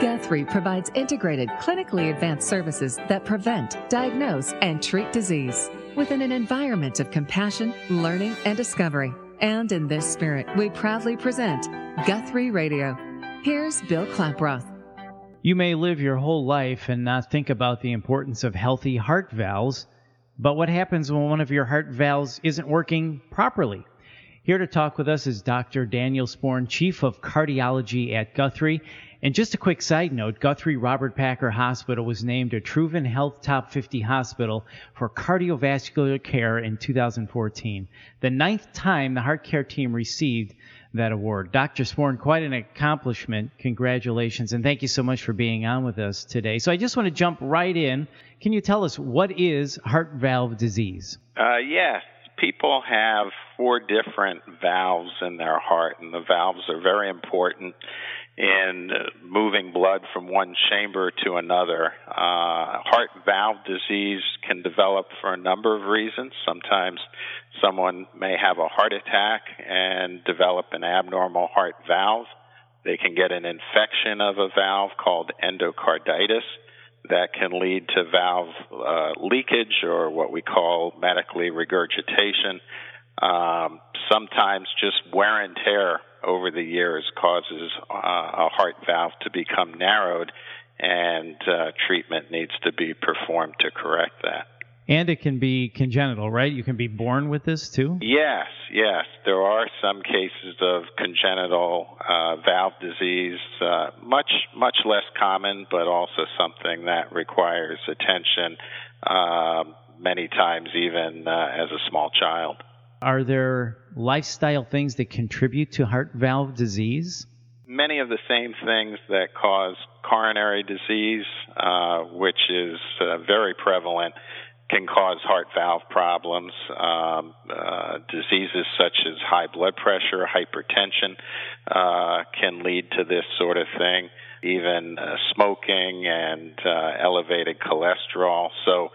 Guthrie provides integrated, clinically advanced services that prevent, diagnose, and treat disease within an environment of compassion, learning, and discovery. And in this spirit, we proudly present Guthrie Radio. Here's Bill Klaproth. You may live your whole life and not think about the importance of healthy heart valves, but what happens when one of your heart valves isn't working properly? Here to talk with us is Dr. Daniel Sporn, Chief of Cardiology at Guthrie. And just a quick side note Guthrie Robert Packer Hospital was named a Truven Health Top 50 hospital for cardiovascular care in 2014, the ninth time the heart care team received that award. Dr. Sporn, quite an accomplishment. Congratulations, and thank you so much for being on with us today. So I just want to jump right in. Can you tell us what is heart valve disease? Uh, yes. People have four different valves in their heart, and the valves are very important in moving blood from one chamber to another. Uh, heart valve disease can develop for a number of reasons. Sometimes someone may have a heart attack and develop an abnormal heart valve. They can get an infection of a valve called endocarditis that can lead to valve uh, leakage or what we call medically regurgitation. Um, sometimes just wear and tear over the years causes uh, a heart valve to become narrowed, and uh, treatment needs to be performed to correct that. And it can be congenital, right? You can be born with this too? Yes, yes. There are some cases of congenital uh, valve disease, uh, much, much less common, but also something that requires attention uh, many times, even uh, as a small child. Are there lifestyle things that contribute to heart valve disease? Many of the same things that cause coronary disease, uh, which is uh, very prevalent, can cause heart valve problems. Um, uh, diseases such as high blood pressure, hypertension uh, can lead to this sort of thing. Even uh, smoking and uh, elevated cholesterol. So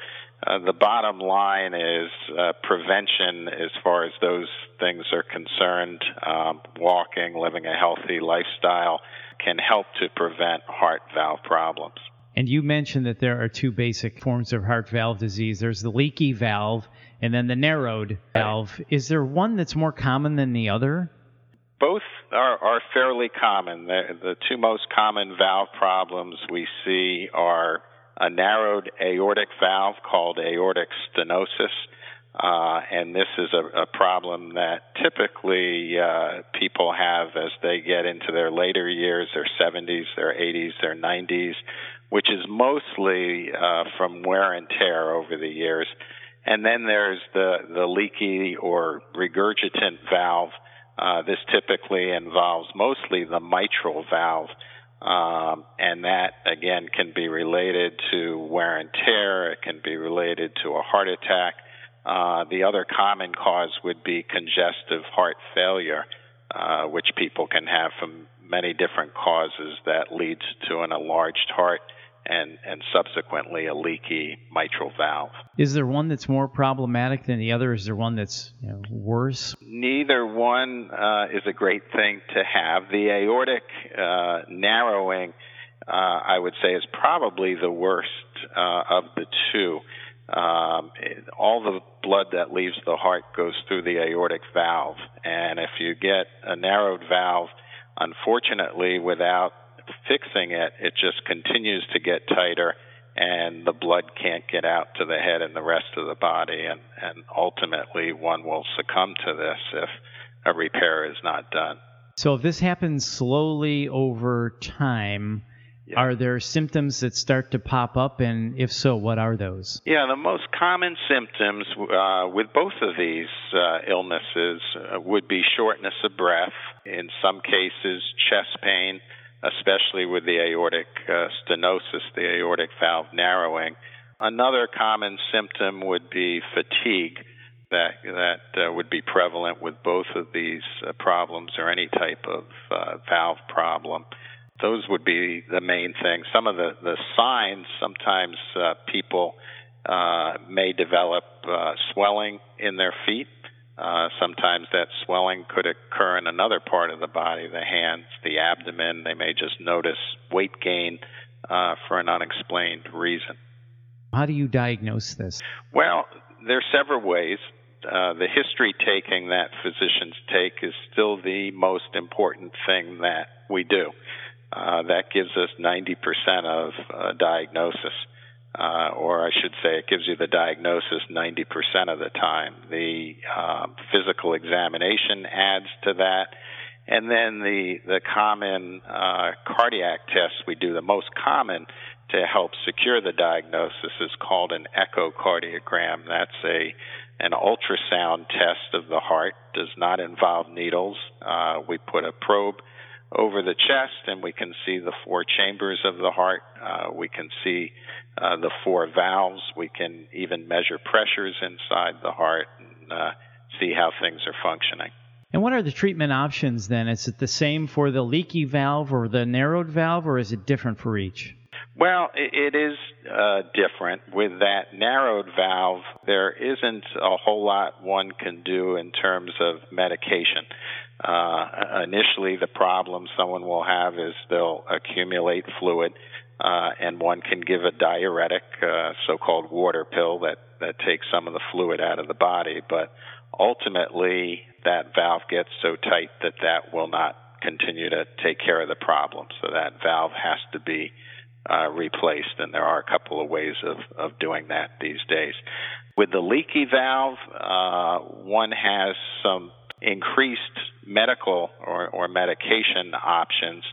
uh, the bottom line is uh, prevention as far as those things are concerned. Um, walking, living a healthy lifestyle can help to prevent heart valve problems. And you mentioned that there are two basic forms of heart valve disease there's the leaky valve and then the narrowed valve. Is there one that's more common than the other? Both are, are fairly common. The, the two most common valve problems we see are a narrowed aortic valve called aortic stenosis. Uh, and this is a, a problem that typically uh, people have as they get into their later years, their 70s, their 80s, their 90s, which is mostly uh, from wear and tear over the years. And then there's the, the leaky or regurgitant valve. Uh, this typically involves mostly the mitral valve. Um, and that again can be related to wear and tear. It can be related to a heart attack. Uh, the other common cause would be congestive heart failure, uh, which people can have from many different causes that leads to an enlarged heart and, and subsequently a leaky mitral valve. Is there one that's more problematic than the other? Is there one that's you know, worse? Neither one uh, is a great thing to have. The aortic uh, narrowing, uh, I would say, is probably the worst uh, of the two. Um, all the blood that leaves the heart goes through the aortic valve, and if you get a narrowed valve, unfortunately, without fixing it, it just continues to get tighter and the blood can't get out to the head and the rest of the body and, and ultimately one will succumb to this if a repair is not done. So if this happens slowly over time, yeah. Are there symptoms that start to pop up, and if so, what are those? Yeah, the most common symptoms uh, with both of these uh, illnesses uh, would be shortness of breath, in some cases, chest pain, especially with the aortic uh, stenosis, the aortic valve narrowing. Another common symptom would be fatigue that that uh, would be prevalent with both of these uh, problems or any type of uh, valve problem. Those would be the main things. Some of the, the signs, sometimes uh, people uh, may develop uh, swelling in their feet Uh, sometimes that swelling could occur in another part of the body, the hands, the abdomen. They may just notice weight gain uh, for an unexplained reason. How do you diagnose this? Well, there are several ways. Uh, the history taking that physicians take is still the most important thing that we do. Uh, that gives us 90% of uh, diagnosis uh, or I should say, it gives you the diagnosis 90% of the time. The uh, physical examination adds to that. And then the, the common uh, cardiac tests we do, the most common to help secure the diagnosis is called an echocardiogram. That's a an ultrasound test of the heart, does not involve needles. Uh, we put a probe over the chest, and we can see the four chambers of the heart. Uh, we can see uh, the four valves. We can even measure pressures inside the heart and uh, see how things are functioning. And what are the treatment options then? Is it the same for the leaky valve or the narrowed valve, or is it different for each? Well, it is uh, different. With that narrowed valve, there isn't a whole lot one can do in terms of medication. Uh, initially, the problem someone will have is they'll accumulate fluid, uh, and one can give a diuretic, uh, so-called water pill that that takes some of the fluid out of the body. But ultimately, that valve gets so tight that that will not continue to take care of the problem. So that valve has to be uh, replaced, and there are a couple of ways of, of doing that these days. With the leaky valve, uh, one has some increased medical or, or medication options.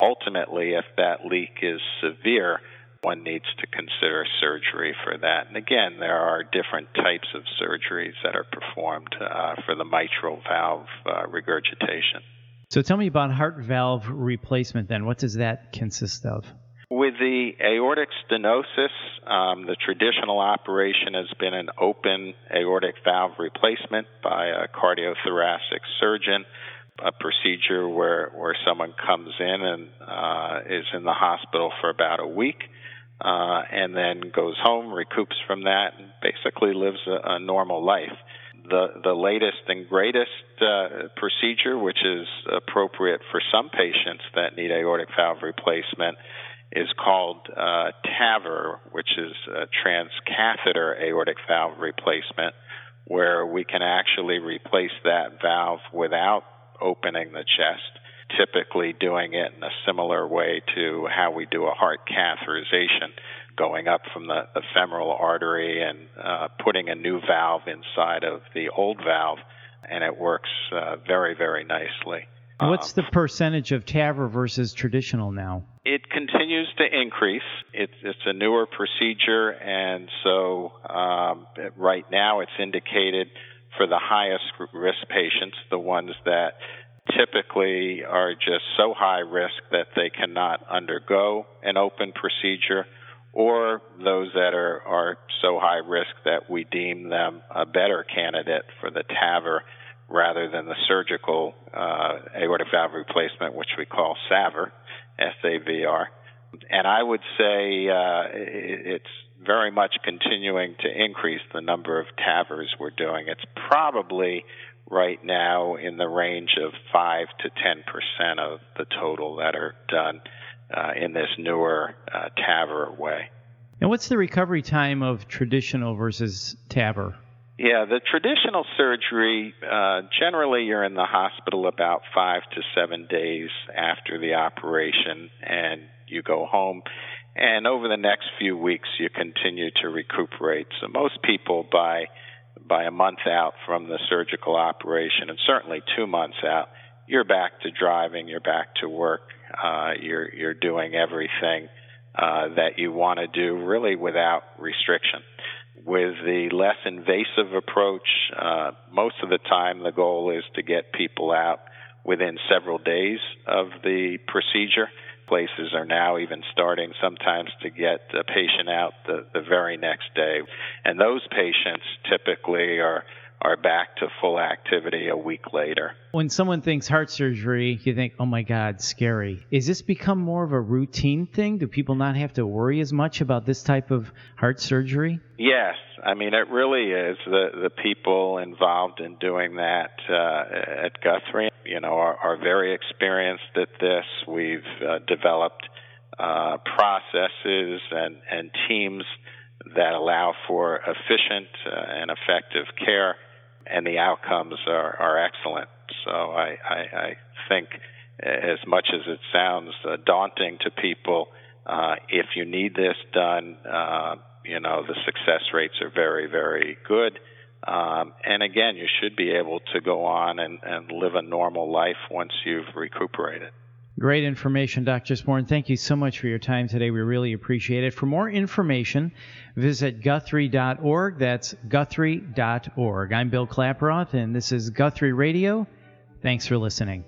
Ultimately, if that leak is severe, one needs to consider surgery for that. And again, there are different types of surgeries that are performed uh, for the mitral valve uh, regurgitation. So tell me about heart valve replacement then. What does that consist of? With the aortic stenosis, um, the traditional operation has been an open aortic valve replacement by a cardiothoracic surgeon, a procedure where, where someone comes in and uh, is in the hospital for about a week. Uh, and then goes home, recoups from that, and basically lives a, a normal life. The the latest and greatest uh, procedure, which is appropriate for some patients that need aortic valve replacement, is called uh, TAVR, which is a transcatheter aortic valve replacement, where we can actually replace that valve without opening the chest, typically doing it in a similar way to how we do a heart catheterization, going up from the, the femoral artery and uh, putting a new valve inside of the old valve, and it works uh, very, very nicely. What's the percentage of TAVR versus traditional now? It continues to increase. It's, it's a newer procedure, and so um, right now it's indicated for the highest risk patients, the ones that typically are just so high risk that they cannot undergo an open procedure, or those that are, are so high risk that we deem them a better candidate for the TAVR rather than the surgical uh, aortic valve replacement, which we call SAVR, S-A-V-R. And I would say uh, it's very much continuing to increase the number of TAVRs we're doing. It's probably right now in the range of 5 to 10 percent of the total that are done uh, in this newer uh, TAVR way. And what's the recovery time of traditional versus TAVR? Yeah, the traditional surgery, uh, generally you're in the hospital about five to seven days after the operation and you go home. And over the next few weeks, you continue to recuperate. So most people by, by a month out from the surgical operation and certainly two months out, you're back to driving, you're back to work, uh, you're, you're doing everything, uh, that you want to do really without restriction with the less invasive approach, uh, most of the time the goal is to get people out within several days of the procedure. Places are now even starting sometimes to get a patient out the, the very next day. And those patients typically are, are back to full activity a week later. When someone thinks heart surgery, you think, oh my God, scary. Is this become more of a routine thing? Do people not have to worry as much about this type of heart surgery? Yes. I mean, it really is. The, the people involved in doing that uh, at Guthrie, you know, are, are very experienced at this. We've uh, developed uh, processes and, and teams that allow for efficient uh, and effective care and the outcomes are, are excellent. So I, I, I think, as much as it sounds uh, daunting to people, uh, if you need this done, uh, you know the success rates are very, very good. Um, and again, you should be able to go on and, and live a normal life once you've recuperated. Great information, Dr. Sporn. Thank you so much for your time today. We really appreciate it. For more information, visit guthrie.org. That's guthrie.org. I'm Bill Klaproth, and this is Guthrie Radio. Thanks for listening.